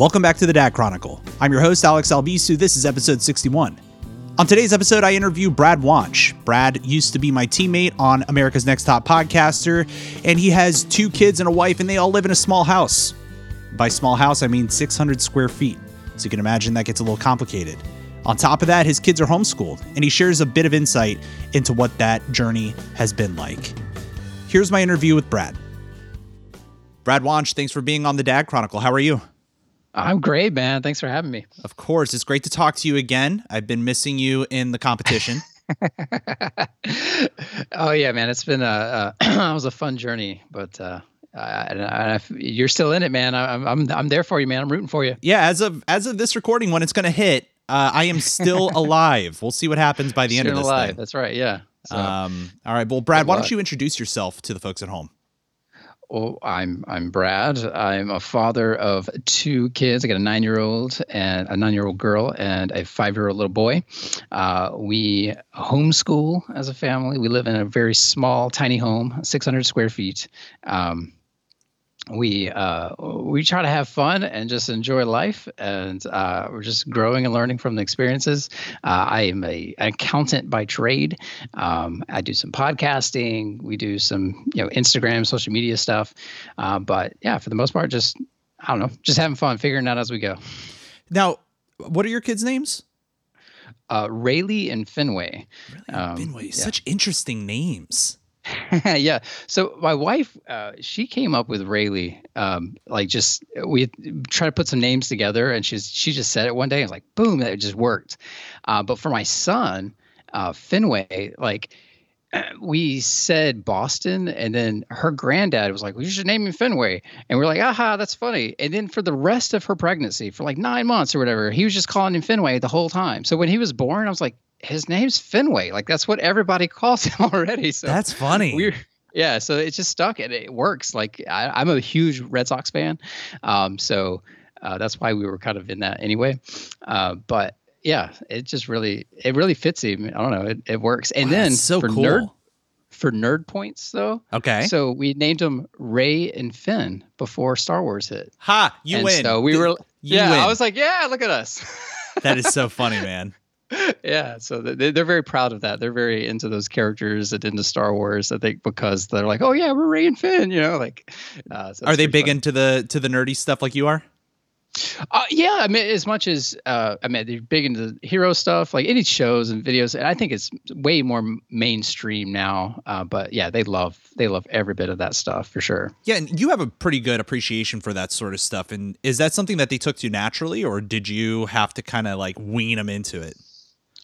Welcome back to the Dad Chronicle. I'm your host, Alex Albisu. This is episode 61. On today's episode, I interview Brad Wonsch. Brad used to be my teammate on America's Next Top Podcaster, and he has two kids and a wife, and they all live in a small house. By small house, I mean 600 square feet. So you can imagine that gets a little complicated. On top of that, his kids are homeschooled, and he shares a bit of insight into what that journey has been like. Here's my interview with Brad. Brad Wonsch, thanks for being on the Dad Chronicle. How are you? I'm great, man. Thanks for having me. Of course. It's great to talk to you again. I've been missing you in the competition. oh yeah, man. It's been a, a it was a fun journey, but uh, I, I, you're still in it, man. I, am I'm I'm there for you, man. I'm rooting for you. Yeah, as of as of this recording, when it's going to hit, uh, I am still alive. We'll see what happens by the still end of this alive. thing. That's right. Yeah. So, um. All right. Well, Brad, why don't you introduce yourself to the folks at home? Well, I'm I'm Brad. I'm a father of two kids. I got a nine year old and a nine year old girl and a five year old little boy. Uh, we homeschool as a family. We live in a very small, tiny home, 600 square feet. Um, we uh, we try to have fun and just enjoy life, and uh, we're just growing and learning from the experiences. Uh, I am a an accountant by trade. Um, I do some podcasting. We do some you know Instagram, social media stuff. Uh, but yeah, for the most part, just I don't know, just having fun, figuring out as we go. Now, what are your kids' names? Uh, Rayleigh and Fenway. Rayleigh um, Fenway, yeah. such interesting names. yeah. So my wife, uh, she came up with Rayleigh. Um, like just we tried to put some names together, and she's she just said it one day. and like, boom, that just worked. Uh, but for my son, uh, Fenway, like we said Boston, and then her granddad was like, "We should name him Fenway," and we're like, "Aha, that's funny." And then for the rest of her pregnancy, for like nine months or whatever, he was just calling him Fenway the whole time. So when he was born, I was like, his name's Fenway. Like that's what everybody calls him already. So that's funny. We're yeah, so it just stuck and it works. Like I, am a huge Red Sox fan, um, so uh, that's why we were kind of in that anyway. Uh, but yeah, it just really it really fits him. I don't know, it, it works. And wow, then so for cool. nerd for nerd points though. Okay. So we named him Ray and Finn before Star Wars hit. Ha! You and win. So we were. You yeah, win. I was like, yeah, look at us. that is so funny, man yeah, so they, they're very proud of that. They're very into those characters and into Star Wars. I think because they're like, oh yeah, we're Ray and Finn, you know, like. Uh, so are they big fun. into the to the nerdy stuff like you are? Uh, yeah, I mean, as much as uh, I mean, they're big into the hero stuff, like any shows and videos, and I think it's way more mainstream now. Uh, but yeah, they love they love every bit of that stuff for sure. Yeah, and you have a pretty good appreciation for that sort of stuff. And is that something that they took to naturally, or did you have to kind of like wean them into it?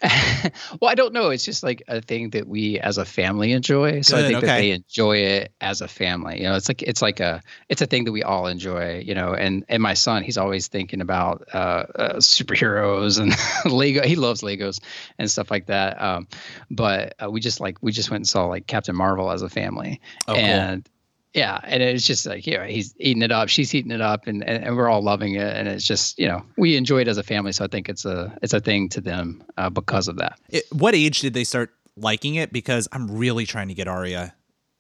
well, I don't know. It's just like a thing that we as a family enjoy. So Good, I think okay. that they enjoy it as a family. You know, it's like it's like a it's a thing that we all enjoy. You know, and and my son, he's always thinking about uh, uh, superheroes and Lego. He loves Legos and stuff like that. Um, but uh, we just like we just went and saw like Captain Marvel as a family, oh, and cool yeah and it's just like you know he's eating it up she's eating it up and, and, and, we're all loving it and it's just you know we enjoy it as a family so i think it's a it's a thing to them uh, because of that. It, what age did they start liking it? Because i'm really trying to get aria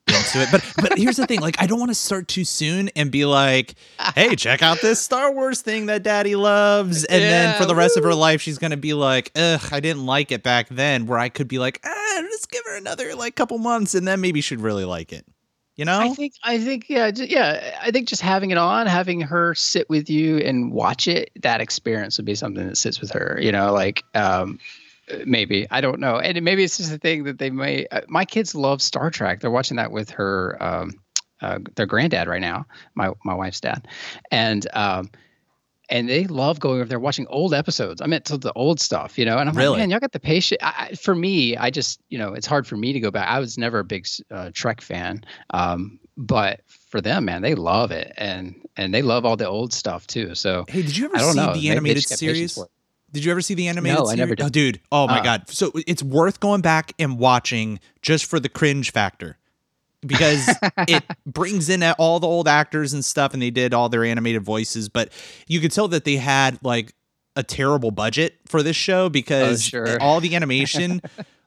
into it. But but here's the thing like i don't want to start too soon and be like hey check out this star wars thing that daddy loves. And yeah, then for the rest woo. of her life she's gonna be like ugh i didn't like it back then where i could be like ah, just give her another like couple months and then maybe she'd really like it you know? i think i think yeah yeah i think just having it on having her sit with you and watch it that experience would be something that sits with her you know like um maybe i don't know and maybe it's just a thing that they may uh, my kids love star trek they're watching that with her um uh, their granddad right now my my wife's dad and um and they love going over there watching old episodes. I meant to the old stuff, you know. And I'm really? like, man, y'all got the patience. I, for me, I just, you know, it's hard for me to go back. I was never a big uh, Trek fan, um, but for them, man, they love it, and and they love all the old stuff too. So, hey, did you ever see know, the animated series? Did you ever see the animated? No, series? I never did. Oh, dude, oh my uh, god! So it's worth going back and watching just for the cringe factor because it brings in all the old actors and stuff and they did all their animated voices but you could tell that they had like a terrible budget for this show because oh, sure. all the animation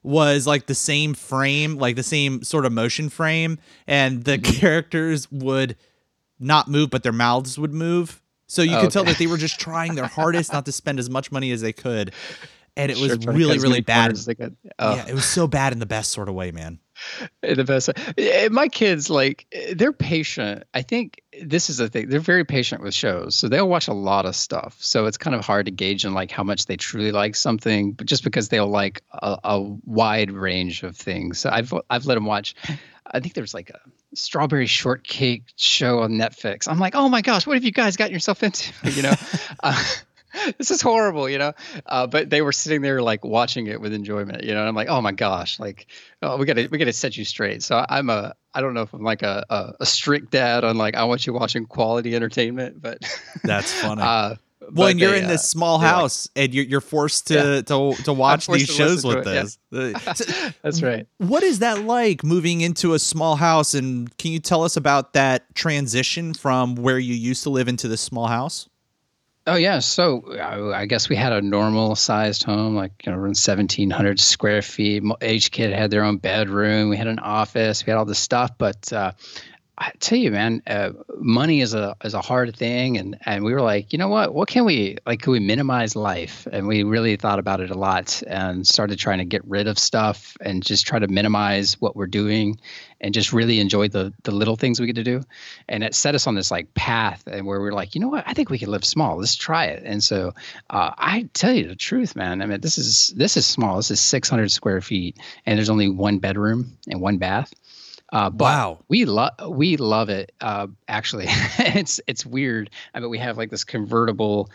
was like the same frame like the same sort of motion frame and the mm-hmm. characters would not move but their mouths would move So you could tell that they were just trying their hardest not to spend as much money as they could. And it was really, really bad. corners they could. Oh. Yeah, it was so bad in the best sort of way, man. In the best. eh, My kids, like, eh, they're patient. I think this is the thing. They're very patient with shows, so they'll watch a lot of stuff. So it's kind of hard to gauge on like how much they truly like something, but just because they'll like a, a wide range of things. So I've I've let them watch. I think there's like a strawberry shortcake show on Netflix. I'm like, oh my gosh, what have you guys gotten yourself into? You know. uh, this is horrible, you know. Uh, but they were sitting there like watching it with enjoyment, you know. And I'm like, oh my gosh, like, oh, we gotta we gotta set you straight. So I'm a I don't know if I'm like a a, a strict dad on like I want you watching quality entertainment, but That's funny. uh, but and you're in uh, this small they like- house, and you're you're forced to to to watch these to shows with it, yeah. this. Uh, so That's right. what is that like moving into a small house? And can you tell us about that transition from where you used to live into this small house? Oh yeah, so uh, I guess we had a normal sized home, like you know, around seventeen hundred square feet. Each kid had their own bedroom. We had an office. We had all this stuff. But uh, I tell you, man, uh, money is a is a hard thing, and and we were like, you know what? What can we like? Can we minimize life? And we really thought about it a lot, and started trying to get rid of stuff and just try to minimize what we're doing, and just really enjoy the the little things we get to do and it set us on this like path and where we are like you know what i think we can live small let's try it and so uh, i tell you the truth man i mean this is this is small this is 600 square feet and there's only one bedroom and one bath uh, but Wow. we love we love it. Uh, actually, it's it's weird. I mean, we have like this convertible.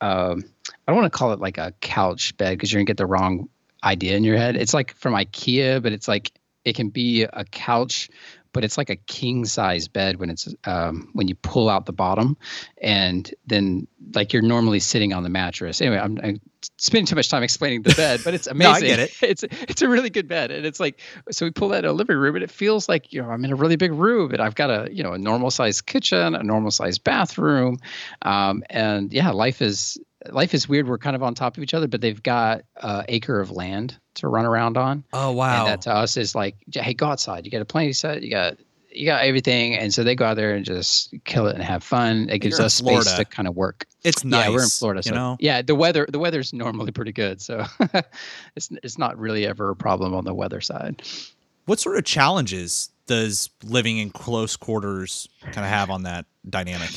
Um, I don't want to call it like a couch bed because you're gonna get the wrong idea in your head. It's like from IKEA, but it's like it can be a couch, but it's like a king size bed when it's um, when you pull out the bottom, and then like you're normally sitting on the mattress. Anyway, I'm, I'm spending too much time explaining the bed, but it's No, amazing. I get it. It's it's a really good bed, and it's like so we pull that in a living room, and it feels like you know I'm in a really big room, and I've got a you know a normal sized kitchen, a normal sized bathroom, um, and yeah, life is life is weird. We're kind of on top of each other, but they've got an acre of land to run around on. Oh wow! And that to us is like, hey, go outside. You got a plenty set. You got you got everything, and so they go out there and just kill it and have fun. It gives you're us space Florida. to kind of work. it's nice. Yeah, we're in Florida, You so know, yeah, the weather the weather's normally pretty good, so it's it's not really ever a problem on the weather side. what sort of challenges does living in close quarters kind of have on that dynamic?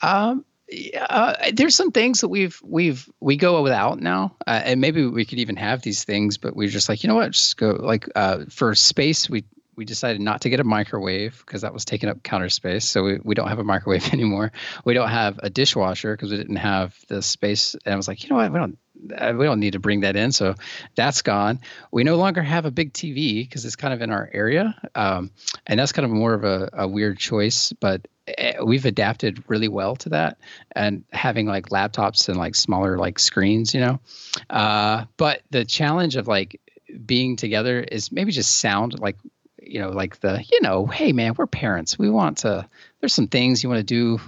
Um, yeah, uh, there's some things that we've we've we go without now, uh, and maybe we could even have these things, but we're just like, you know what, just go like uh, for space. We we decided not to get a microwave because that was taking up counter space, so we, we don't have a microwave anymore. We don't have a dishwasher because we didn't have the space, and I was like, you know what, we don't. uh, We don't need to bring that in, so that's gone. We no longer have a big TV because it's kind of in our area, um, and that's kind of more of a, a weird choice. But eh, we've adapted really well to that and having like laptops and like smaller like screens you know uh, but the challenge of like being together is maybe just sound like you know like the you know hey man we're parents. We want to there's some things you want to do.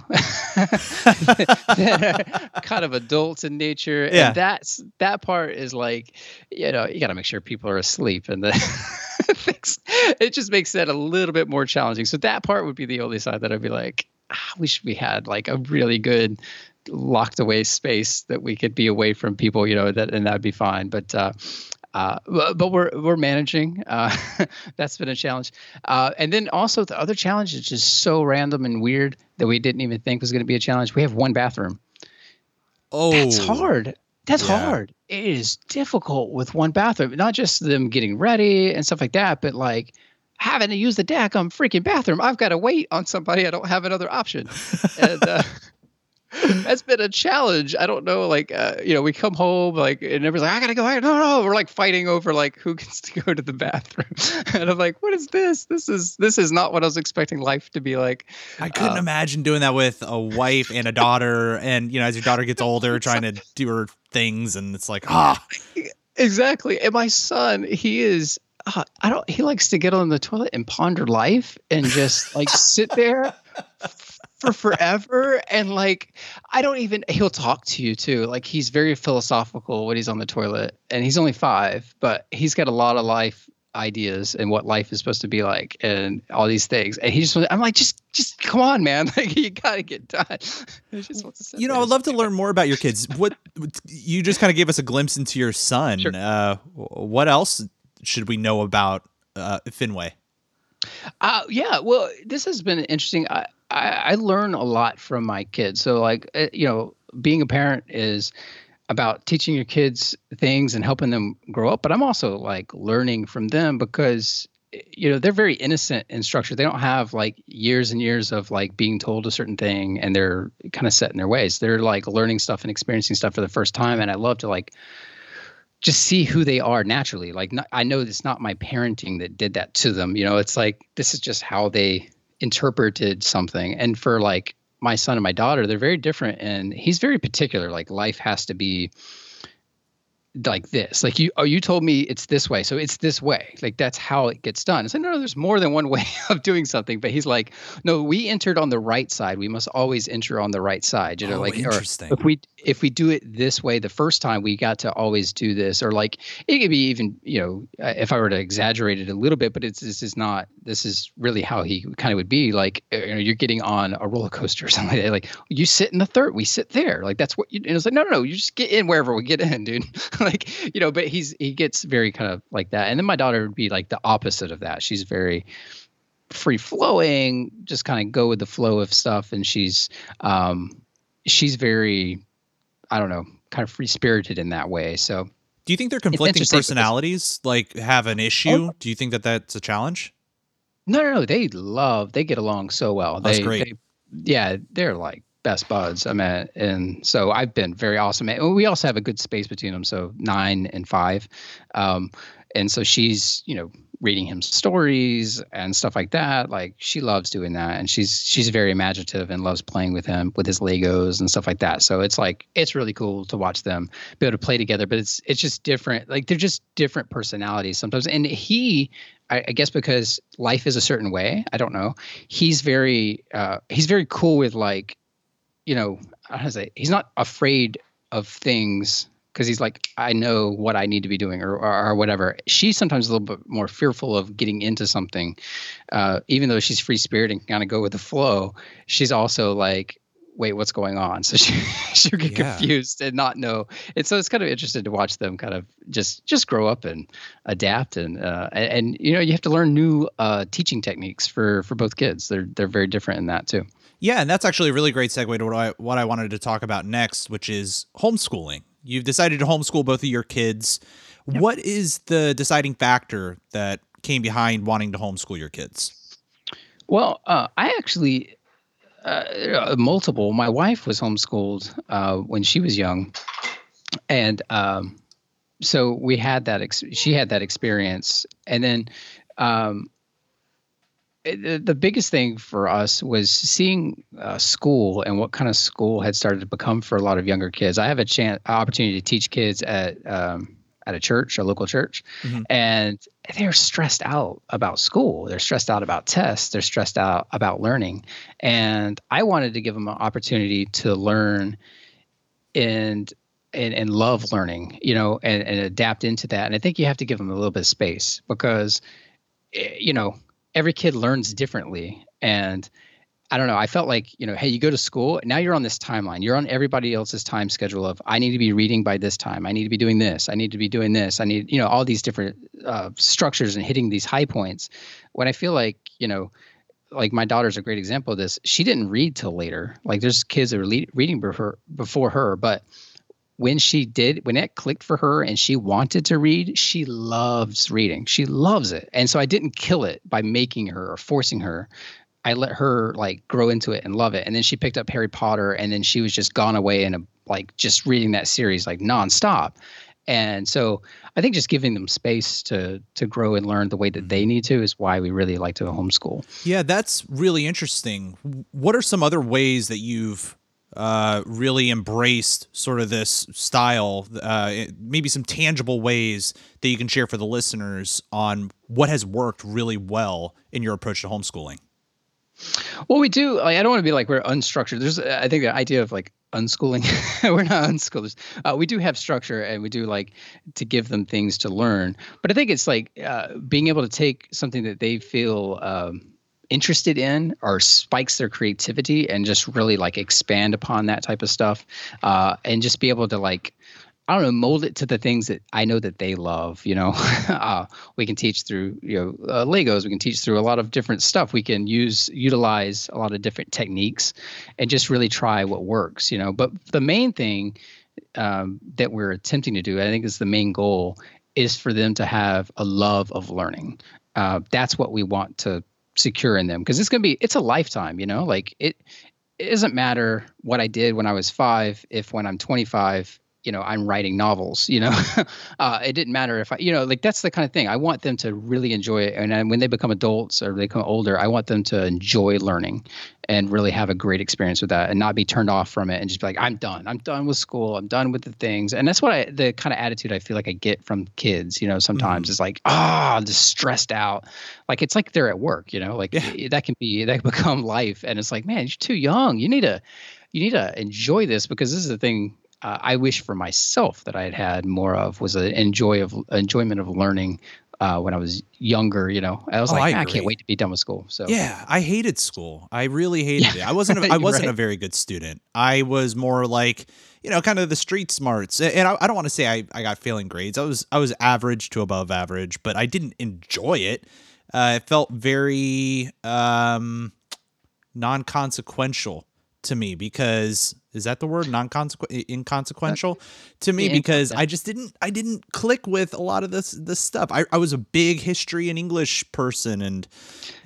That are kind of adults in nature. Yeah. and that's that part is like you know you got to make sure people are asleep and the things it just makes that a little bit more challenging. So that part would be the only side that i'd be like ah, wish we had like a really good locked away space that we could be away from people you know that and that'd be fine. But uh uh, but, we're we're managing. Uh, that's been a challenge, uh, and then also the other challenge is just so random and weird that we didn't even think was going to be a challenge. We have one bathroom. Oh, That's hard. That's Yeah. hard. It is difficult with one bathroom. Not just them getting ready and stuff like that, but like having to use the deck on freaking bathroom. I've got to wait on somebody. I don't have another option. and uh, that's been a challenge. I don't know. Like, uh, you know, we come home like, and everybody's like, I gotta go. I- No, no. We're like fighting over like who gets to go to the bathroom. and I'm like, what is this? This is this is not what I was expecting life to be like. I couldn't uh, imagine doing that with a wife and a daughter, and you know, as your daughter gets older, trying to do her things, and it's like, ah, Exactly. And my son, he is uh, I don't he likes to get on the toilet and ponder life and just like sit there for forever and like I don't even he'll talk to you too. Like he's very philosophical when he's on the toilet and he's only 5, but he's got a lot of life ideas and what life is supposed to be like and all these things. And he just, I'm like, just, just come on, man. Like you gotta get done. you know, I would love to learn more about your kids. What you just kind of gave us a glimpse into your son. Sure. Uh, what else should we know about uh, Fenway? Uh, yeah, well, this has been interesting. I, I, I learn a lot from my kids. So, like, uh, you know, being a parent is about teaching your kids things and helping them grow up but i'm also like learning from them because you know they're very innocent in structure. They don't have like years and years of like being told a certain thing and they're kind of set in their ways. They're like learning stuff and experiencing stuff for the first time and i love to like just see who they are naturally. Like not, i know it's not my parenting that did that to them you know? It's like this is just how they interpreted something and for like my son and my daughter, they're very different, and he's very particular. Like life has to be like this like you oh you told me it's this way so it's this way like that's how it gets done it's like no, no there's more than one way of doing something but he's like no we entered on the right side we must always enter on the right side you know oh, like interesting. if we if we do it this way the first time we got to always do this or like it could be even you know if i were to exaggerate it a little bit but it's this is not this is really how he kind of would be like uh, you know you're getting on a roller coaster or something like that like you sit in the third we sit there like that's what you and it's like no no no you just get in wherever we get in dude. Like you know but he's he gets very kind of like that and then my daughter would be like the opposite of that she's very free flowing just kind of go with the flow of stuff and she's um she's very i don't know kind of free spirited in that way so do you think their conflicting personalities like have an issue oh, do you think that that's a challenge no no no they love they get along so well that's they, great they, yeah they're like best buds. I mean, and so I've been very awesome. And we also have a good space between them, so nine and five. Um, and so she's, you know, reading him stories and stuff like that. Like she loves doing that, and she's she's very imaginative and loves playing with him with his Legos and stuff like that. So it's like it's really cool to watch them be able to play together. But it's it's just different. Like they're just different personalities sometimes. And he, I, I guess because life is a certain way. I don't know. He's very uh, he's very cool with like you know, how to say, he's not afraid of things because he's like, I know what I need to be doing or, or, or, whatever. She's sometimes a little bit more fearful of getting into something, uh, even though she's free spirit and kind of go with the flow. She's also like, wait, what's going on? So she she'll get yeah. confused and not know. And so it's kind of interesting to watch them kind of just just grow up and adapt and uh, and, and, you know you have to learn new uh, teaching techniques for for both kids. They're they're very different in that too. Yeah, and that's actually a really great segue to what I what I wanted to talk about next, which is homeschooling. You've decided to homeschool both of your kids. Yep. What is the deciding factor that came behind wanting to homeschool your kids? Well, uh, I actually uh, multiple. My wife was homeschooled uh, when she was young, and um, so we had that. Ex- she had that experience, and then um, it, the biggest thing for us was seeing uh, school and what kind of school had started to become for a lot of younger kids. I have a chance opportunity to teach kids at um, at a church, a local church, mm-hmm. and they're stressed out about school. They're stressed out about tests. They're stressed out about learning, and I wanted to give them an opportunity to learn and and, and love learning, you know, and, and adapt into that. And I think you have to give them a little bit of space because, eh, you know, every kid learns differently and I don't know. I felt like, you know, hey, you go to school, now you're on this timeline. You're on everybody else's time schedule of I need to be reading by this time. I need to be doing this. I need to be doing this. I need, you know, all these different uh, structures and hitting these high points. When I feel like, you know, like my daughter's a great example of this. She didn't read till later. Like there's kids that are le- reading before before her, but when she did when it clicked for her and she wanted to read she loves reading. She loves it. And so i didn't kill it by making her or forcing her. I let her like grow into it and love it. And then she picked up harry potter and then she was just gone away in a like just reading that series like nonstop. And so i think just giving them space to to grow and learn the way that they mm-hmm. need to is why we really like to homeschool. Yeah that's really interesting. What are some other ways that you've uh, really embraced sort of this style, uh, maybe some tangible ways that you can share for the listeners on what has worked really well in your approach to homeschooling. Well, we do. Like, I don't want to be like we're unstructured. There's, I think, the idea of like unschooling. we're not unschoolers. Uh, we do have structure, and we do like to give them things to learn. But I think it's like uh, being able to take something that they feel um, interested in or spikes their creativity, and just really like expand upon that type of stuff, uh, and just be able to like I don't know, mold it to the things that I know that they love. You know, uh, we can teach through you know uh, Legos. We can teach through a lot of different stuff. We can use utilize a lot of different techniques, and just really try what works. You know, but the main thing um, that we're attempting to do, I think, is the main goal, is for them to have a love of learning. Uh, that's what we want to secure in them because it's going to be it's a lifetime. You know, like it. It doesn't matter what I did when I was five if when I'm 25 you know i'm writing novels you know? Uh, it didn't matter if i you know like that's the kind of thing. I want them to really enjoy it. And when they become adults or they become older i want them to enjoy learning and really have a great experience with that and not be turned off from it and just be like i'm done. I'm done with school. I'm done with the things. And that's what i the kind of attitude i feel like i get from kids you know sometimes mm-hmm. it's like ah oh, i'm just stressed out. Like it's like they're at work you know? Like yeah. that can be that can become life. And it's like man you're too young. You need to you need to enjoy this because this is the thing uh, I wish for myself that I had had more of was an enjoy of enjoyment of learning uh, when I was younger. You know, I was oh, like, I, I, can't wait to be done with school. So yeah, I hated school. I really hated yeah. it. I wasn't. A, I wasn't right. a very good student. I was more like you know, kind of the street smarts. And I, I don't want to say I, I got failing grades. I was I was average to above average, but I didn't enjoy it. Uh, it felt very um, non consequential to me because is that the word non inconsequential to me because I just didn't I didn't click with a lot of this this stuff. I, I was a big history and English person and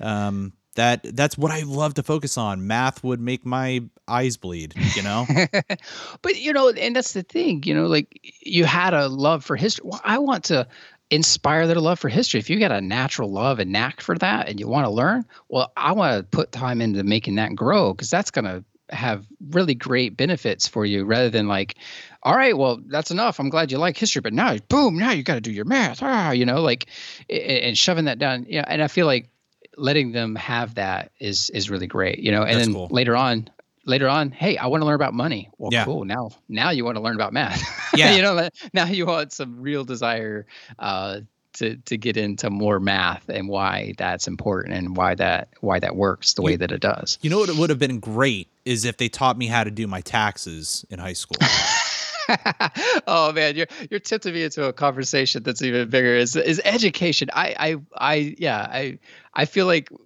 um that that's what I love to focus on. Math would make my eyes bleed, you know. but you know, and that's the thing, you know, like you had a love for history. Well, I want to inspire their love for history. If you got a natural love and knack for that and you want to learn, well, I want to put time into making that grow because that's going to have really great benefits for you rather than like all right well that's enough. I'm glad you like history but now boom now you got to do your math. Ah you know like and shoving that down yeah and i feel like letting them have that is is really great you know and that's then cool. later on later on hey i want to learn about money. Well yeah. cool now now you want to learn about math. Yeah. You know now you want some real desire uh to to get into more math and why that's important and why that why that works the you, way that it does. You know what it would have been great is if they taught me how to do my taxes in high school. oh man, you're you're tipping me into a conversation that's even bigger. Is is education? I I I yeah I I feel like uh,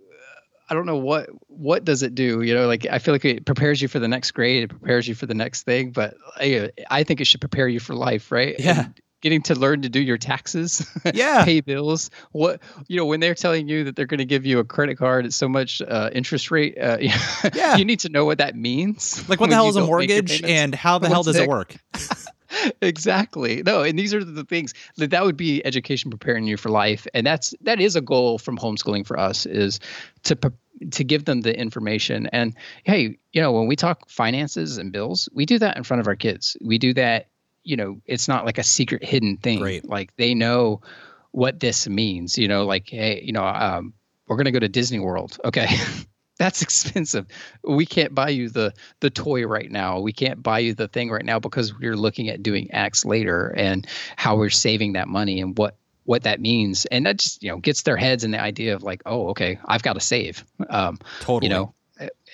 I don't know what what does it do. You know, like I feel like it prepares you for the next grade, it prepares you for the next thing, but I I think it should prepare you for life, right? Yeah. And getting to learn to do your taxes, yeah, pay bills. What you know when they're telling you that they're going to give you a credit card at so much uh, interest rate, uh, yeah, you need to know what that means. Like what the hell is a mortgage and how the hell does it work? exactly. No, and these are the things that that would be education preparing you for life, and that's that is a goal from homeschooling for us is to to give them the information. And hey, you know, when we talk finances and bills, we do that in front of our kids. We do that you know, it's not like a secret hidden thing. Right. Like they know what this means, you know, like, hey, you know, um, we're going to go to Disney World. Okay. That's expensive. We can't buy you the the toy right now. We can't buy you the thing right now because we're looking at doing X later and how we're saving that money and what what that means and that just you know gets their heads in the idea of like oh okay i've got to save um totally you know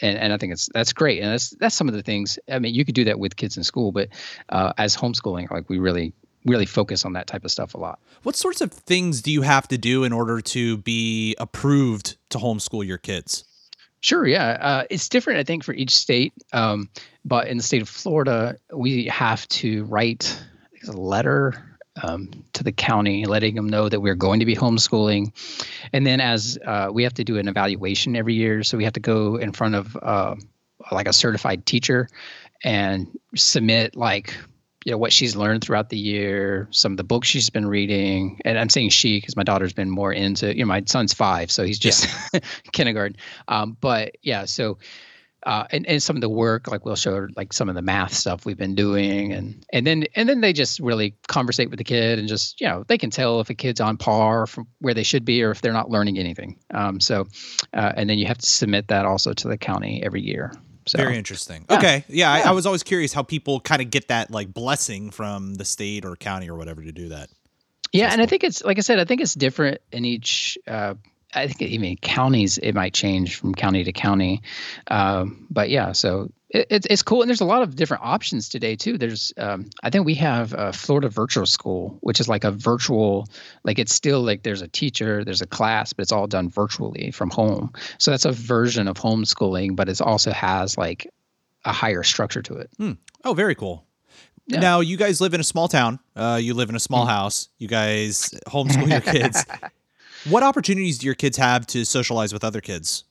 and, and I think it's that's great, and that's that's some of the things. I mean, you could do that with kids in school, but uh, as homeschooling, like we really really focus on that type of stuff a lot. What sorts of things do you have to do in order to be approved to homeschool your kids? Sure, yeah, uh, it's different, I think, for each state. Um, but in the state of Florida, we have to write a letter um, to the county, letting them know that we're going to be homeschooling. And then as uh, we have to do an evaluation every year, so we have to go in front of uh, like a certified teacher and submit like you know what she's learned throughout the year, some of the books she's been reading, and I'm saying she because my daughter's been more into you know my son's five, so he's just yeah. kindergarten. Um, but yeah, so uh, and, and some of the work like we'll show like some of the math stuff we've been doing and and then and then they just really conversate with the kid and just you know they can tell if a kid's on par from where they should be or if they're not learning anything um, so uh, and then you have to submit that also to the county every year so, Very interesting. Yeah. Okay. Yeah, yeah. I, I, was always curious how people kind of get that like blessing from the state or county or whatever to do that. Yeah, and I think it's like I said, I think it's different in each uh, I think even counties it might change from county to county, um, but yeah. So it, it's it's cool, and there's a lot of different options today too. There's um, I think we have a Florida Virtual School, which is like a virtual, like it's still like there's a teacher, there's a class, but it's all done virtually from home. So that's a version of homeschooling, but it also has like a higher structure to it. Hmm. Oh, very cool. Yeah. Now you guys live in a small town. Uh, you live in a small mm-hmm. house. You guys homeschool your kids. What opportunities do your kids have to socialize with other kids?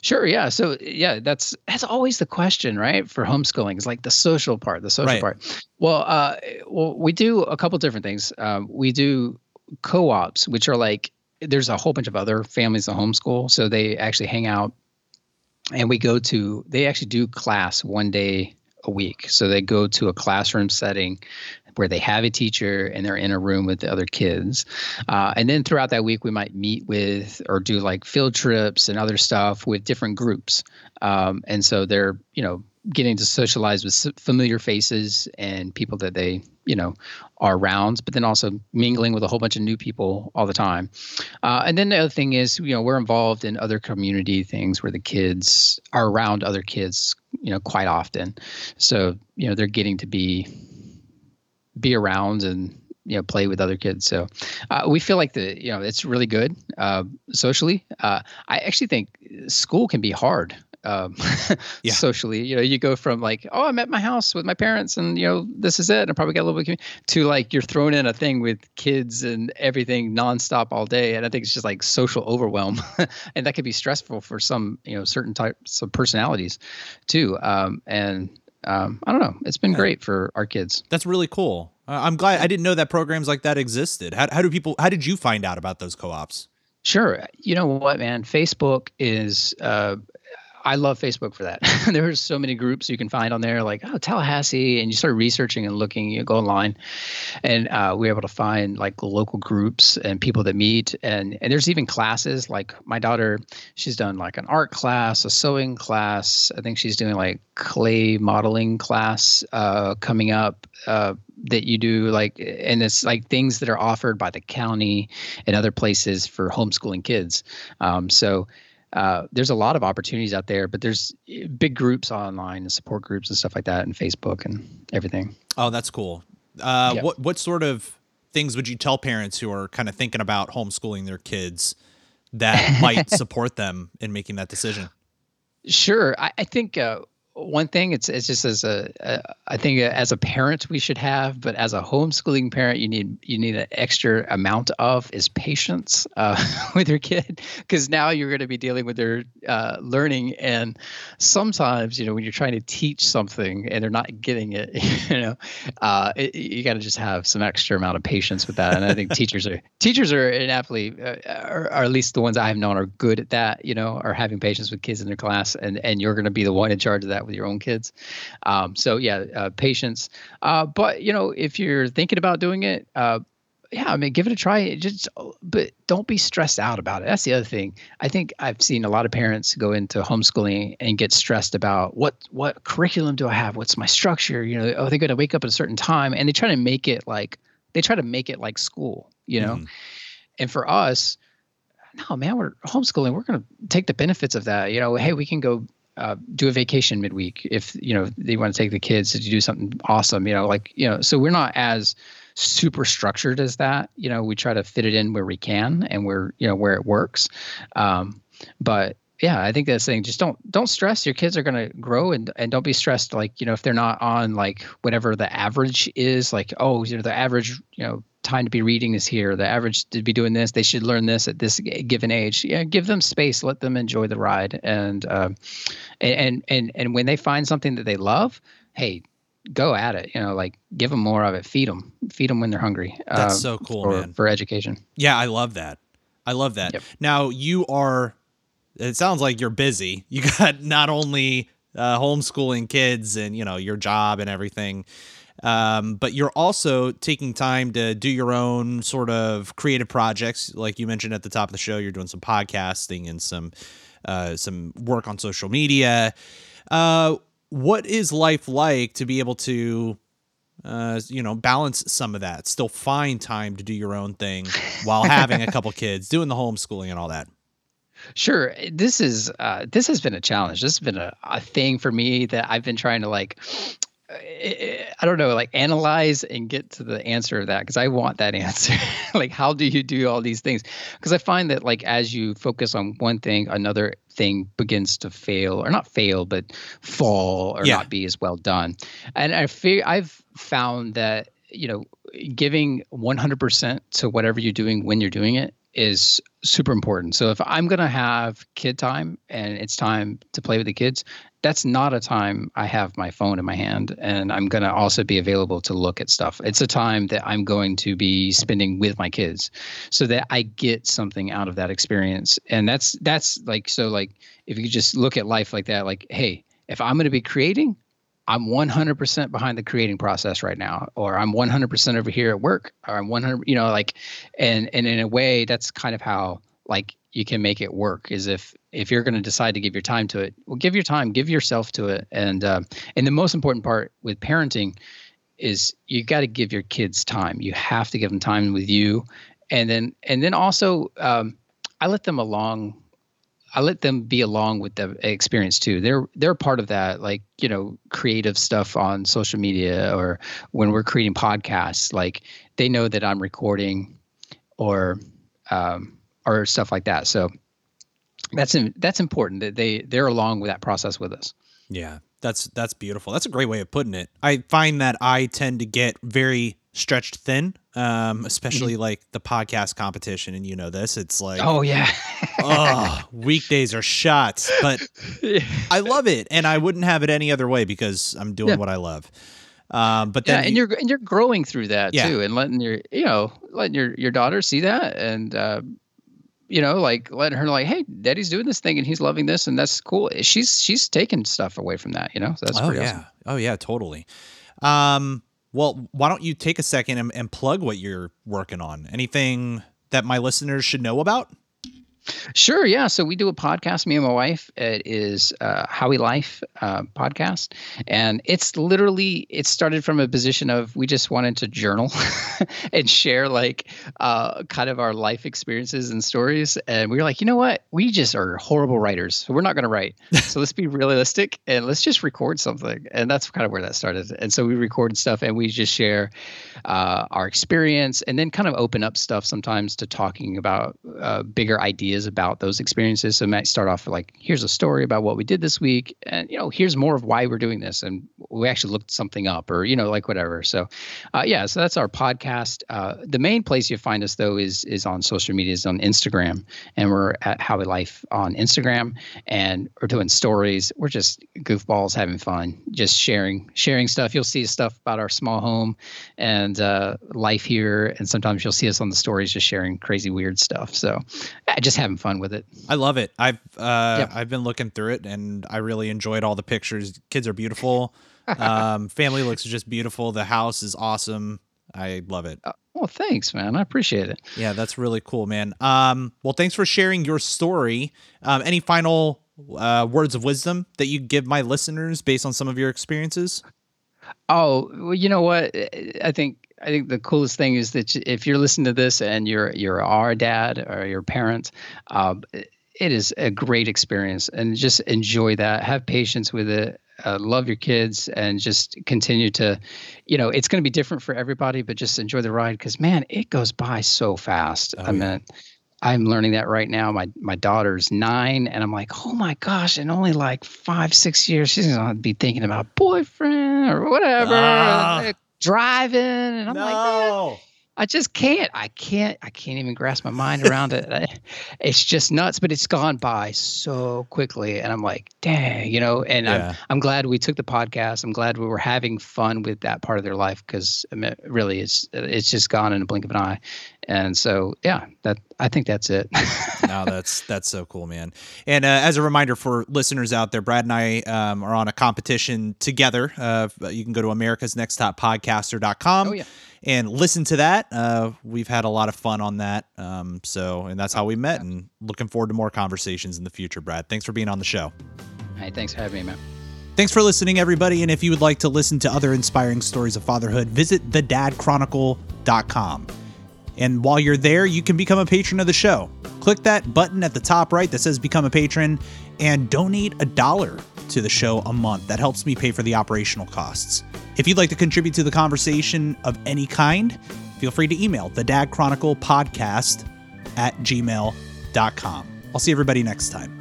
Sure. Yeah. So yeah, that's that's always the question, right? For homeschooling is like the social part, the social right. part. Well, uh, well, we do a couple different things. Um, we do co-ops, which are like there's a whole bunch of other families that homeschool, so they actually hang out, and we go to. They actually do class one day a week. So they go to a classroom setting where they have a teacher and they're in a room with the other kids. Uh, and then throughout that week, we might meet with or do like field trips and other stuff with different groups. Um, and so they're, you know, getting to socialize with familiar faces and people that they you know are around but then also mingling with a whole bunch of new people all the time uh, and then the other thing is you know we're involved in other community things where the kids are around other kids you know quite often so you know they're getting to be be around and you know play with other kids. So uh, we feel like the you know it's really good uh, socially. Uh, i actually think school can be hard um, yeah. socially. You know you go from like oh i'm at my house with my parents and you know this is it and i probably got a little bit to like you're thrown in a thing with kids and everything nonstop all day. And i think it's just like social overwhelm and that could be stressful for some you know certain types of personalities too. Um, and um, I don't know. It's been great for our kids. That's really cool. Uh, I'm glad I didn't know that programs like that existed. How, how do people? How did you find out about those co-ops? Sure. You know what, man? Facebook is uh, I love Facebook for that. there are so many groups you can find on there, like oh Tallahassee, and you start researching and looking. You go online, and uh, we're able to find like local groups and people that meet, and and there's even classes. Like my daughter, she's done like an art class, a sewing class. I think she's doing like clay modeling class uh, coming up. Uh, that you do like and it's like things that are offered by the county and other places for homeschooling kids um, so uh, there's a lot of opportunities out there, but there's eh, big groups online and support groups and stuff like that, and Facebook and everything. Oh, that's cool. Uh, yep. What what sort of things would you tell parents who are kind of thinking about homeschooling their kids that might support them in making that decision? Sure, I, I think uh, one thing it's it's just as a, a I think as a parent we should have, but as a homeschooling parent you need you need an extra amount of is patience uh, with your kid because now you're going to be dealing with their uh, learning. And sometimes you know when you're trying to teach something and they're not getting it you know uh, it, you got to just have some extra amount of patience with that. And I think teachers are teachers are inaptly uh, or, or at least the ones I've known are good at that you know are having patience with kids in their class. And and you're going to be the one in charge of that with your own kids. Um, so yeah, uh, patience. Uh, but you know, if you're thinking about doing it, uh, yeah, I mean, give it a try. Just, but don't be stressed out about it. That's the other thing. I think I've seen a lot of parents go into homeschooling and get stressed about what what curriculum do I have? What's my structure? You know, oh, they got to wake up at a certain time, and they try to make it like they try to make it like school. You know, mm. and for us, no, man, we're homeschooling. We're going to take the benefits of that. You know, hey, we can go uh, do a vacation midweek if you know they want to take the kids to do something awesome you know like you know so we're not as super structured as that you know we try to fit it in where we can and where you know where it works. Um, but yeah i think that's thing just don't don't stress your kids are going to grow and and don't be stressed like you know if they're not on like whatever the average is like oh you know the average you know time to be reading is here. The average to be doing this. They should learn this at this given age. Yeah, give them space. Let them enjoy the ride. And uh, and and and when they find something that they love, hey, go at it. You know, like give them more of it. Feed them. Feed them when they're hungry. That's uh, so cool, for, man. For education. Yeah, I love that. I love that. Yep. Now you are. It sounds like you're busy. You got not only uh, homeschooling kids and you know your job and everything. Um, but you're also taking time to do your own sort of creative projects, like you mentioned at the top of the show. You're doing some podcasting and some uh, some work on social media. Uh, what is life like to be able to uh, you know, balance some of that. Still find time to do your own thing while having a couple kids, doing the homeschooling and all that. Sure, this is uh, this has been a challenge. This has been a, a thing for me that I've been trying to like I don't know, like analyze and get to the answer of that because I want that answer. like, how do you do all these things? Because I find that, like, as you focus on one thing, another thing begins to fail, or not fail, but fall or yeah. not be as well done. And I feel I've found that you know, giving 100% to whatever you're doing when you're doing it is super important. So if I'm going to have kid time and it's time to play with the kids, that's not a time I have my phone in my hand and I'm going to also be available to look at stuff. It's a time that I'm going to be spending with my kids so that I get something out of that experience. And that's that's like so like if you just look at life like that like hey, if I'm going to be creating, I'm 100% behind the creating process right now, or I'm 100% over here at work, or I'm 100, you know, like, and and in a way, that's kind of how like you can make it work. Is if if you're going to decide to give your time to it, well, give your time, give yourself to it, and uh, and the most important part with parenting is you got to give your kids time. You have to give them time with you, and then and then also um, I let them along I let them be along with the experience too. They're they're part of that, like you know, creative stuff on social media or when we're creating podcasts. Like they know that I'm recording, or um, or stuff like that. So that's that's important that they they're along with that process with us. Yeah, that's that's beautiful. That's a great way of putting it. I find that I tend to get very stretched thin, um, especially mm-hmm. like the podcast competition. And you know this, it's like, oh yeah, oh, weekdays are shots, but yeah. I love it, and I wouldn't have it any other way because I'm doing yeah. what I love. Um, but then yeah, and you, are and you're growing through that yeah. too, and letting your you know letting your your daughter see that, and uh, you know like letting her like, hey, daddy's doing this thing and he's loving this, and that's cool. She's she's taking stuff away from that, you know. So that's oh yeah, awesome. oh yeah, totally. Um, well, why don't you take a second and, and plug what you're working on? Anything that my listeners should know about? Sure. Yeah. So we do a podcast, me and my wife. It is uh, How We Life uh, podcast, and it's literally it started from a position of we just wanted to journal and share like uh, kind of our life experiences and stories, and we were like, you know what, we just are horrible writers, so we're not going to write. so let's be realistic and let's just record something, and that's kind of where that started. And so we record stuff and we just share uh, our experience, and then kind of open up stuff sometimes to talking about uh, bigger ideas about those experiences. So might start off like, here's a story about what we did this week, and you know, here's more of why we're doing this, and we actually looked something up, or you know, like whatever. So, uh, yeah, so that's our podcast. Uh, the main place you find us though is is on social media, is on Instagram, and we're at How We Life on Instagram, and we're doing stories. We're just goofballs having fun, just sharing sharing stuff. You'll see stuff about our small home and uh, life here, and sometimes you'll see us on the stories just sharing crazy weird stuff. So, I just have having fun with it. I love it. I've uh, I've been looking through it and I really enjoyed all the pictures. Kids are beautiful. um, family looks just beautiful. The house is awesome. I love it. Uh, well, thanks, man. I appreciate it. Yeah, that's really cool, man. Um, well, thanks for sharing your story. Um, any final uh, words of wisdom that you give my listeners based on some of your experiences? Oh, well, you know what? I think I think the coolest thing is that if you're listening to this and you're you're our dad or your parent, um, it is a great experience, and just enjoy that. Have patience with it. Uh, love your kids and just continue to, you know, it's going to be different for everybody, but just enjoy the ride because man, it goes by so fast. Oh, I yeah. mean. I'm learning that right now. My my daughter's nine, and I'm like, oh my gosh! In only like five, six years, she's gonna be thinking about boyfriend or whatever. Ah driving, and I'm like, no. like, I just can't. I can't. I can't even grasp my mind around it. It's just nuts. But it's gone by so quickly, and I'm like, dang, you know. And yeah. I'm I'm glad we took the podcast. I'm glad we were having fun with that part of their life because I mean, really, it's it's just gone in a blink of an eye. And so, yeah, that I think that's it. no, that's that's so cool, man. And uh, as a reminder for listeners out there, Brad and I um, are on a competition together. Uh, you can go to America's Next Top Podcaster.com. Oh, yeah and listen to that. Uh, we've had a lot of fun on that. Um, so, and that's how we met, and looking forward to more conversations in the future. Brad, thanks for being on the show. Hey, thanks for having me, man. Thanks for listening, everybody. And if you would like to listen to other inspiring stories of fatherhood, visit thedadchronicle.com. And while you're there, you can become a patron of the show. Click that button at the top right that says Become a Patron and donate a dollar to the show a month. That helps me pay for the operational costs. If you'd like to contribute to the conversation of any kind, feel free to email the Dad Chronicle podcast at gmail.com. I'll see everybody next time.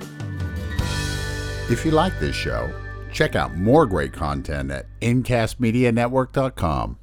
If you like this show, check out more great content at incastmedianetwork.com.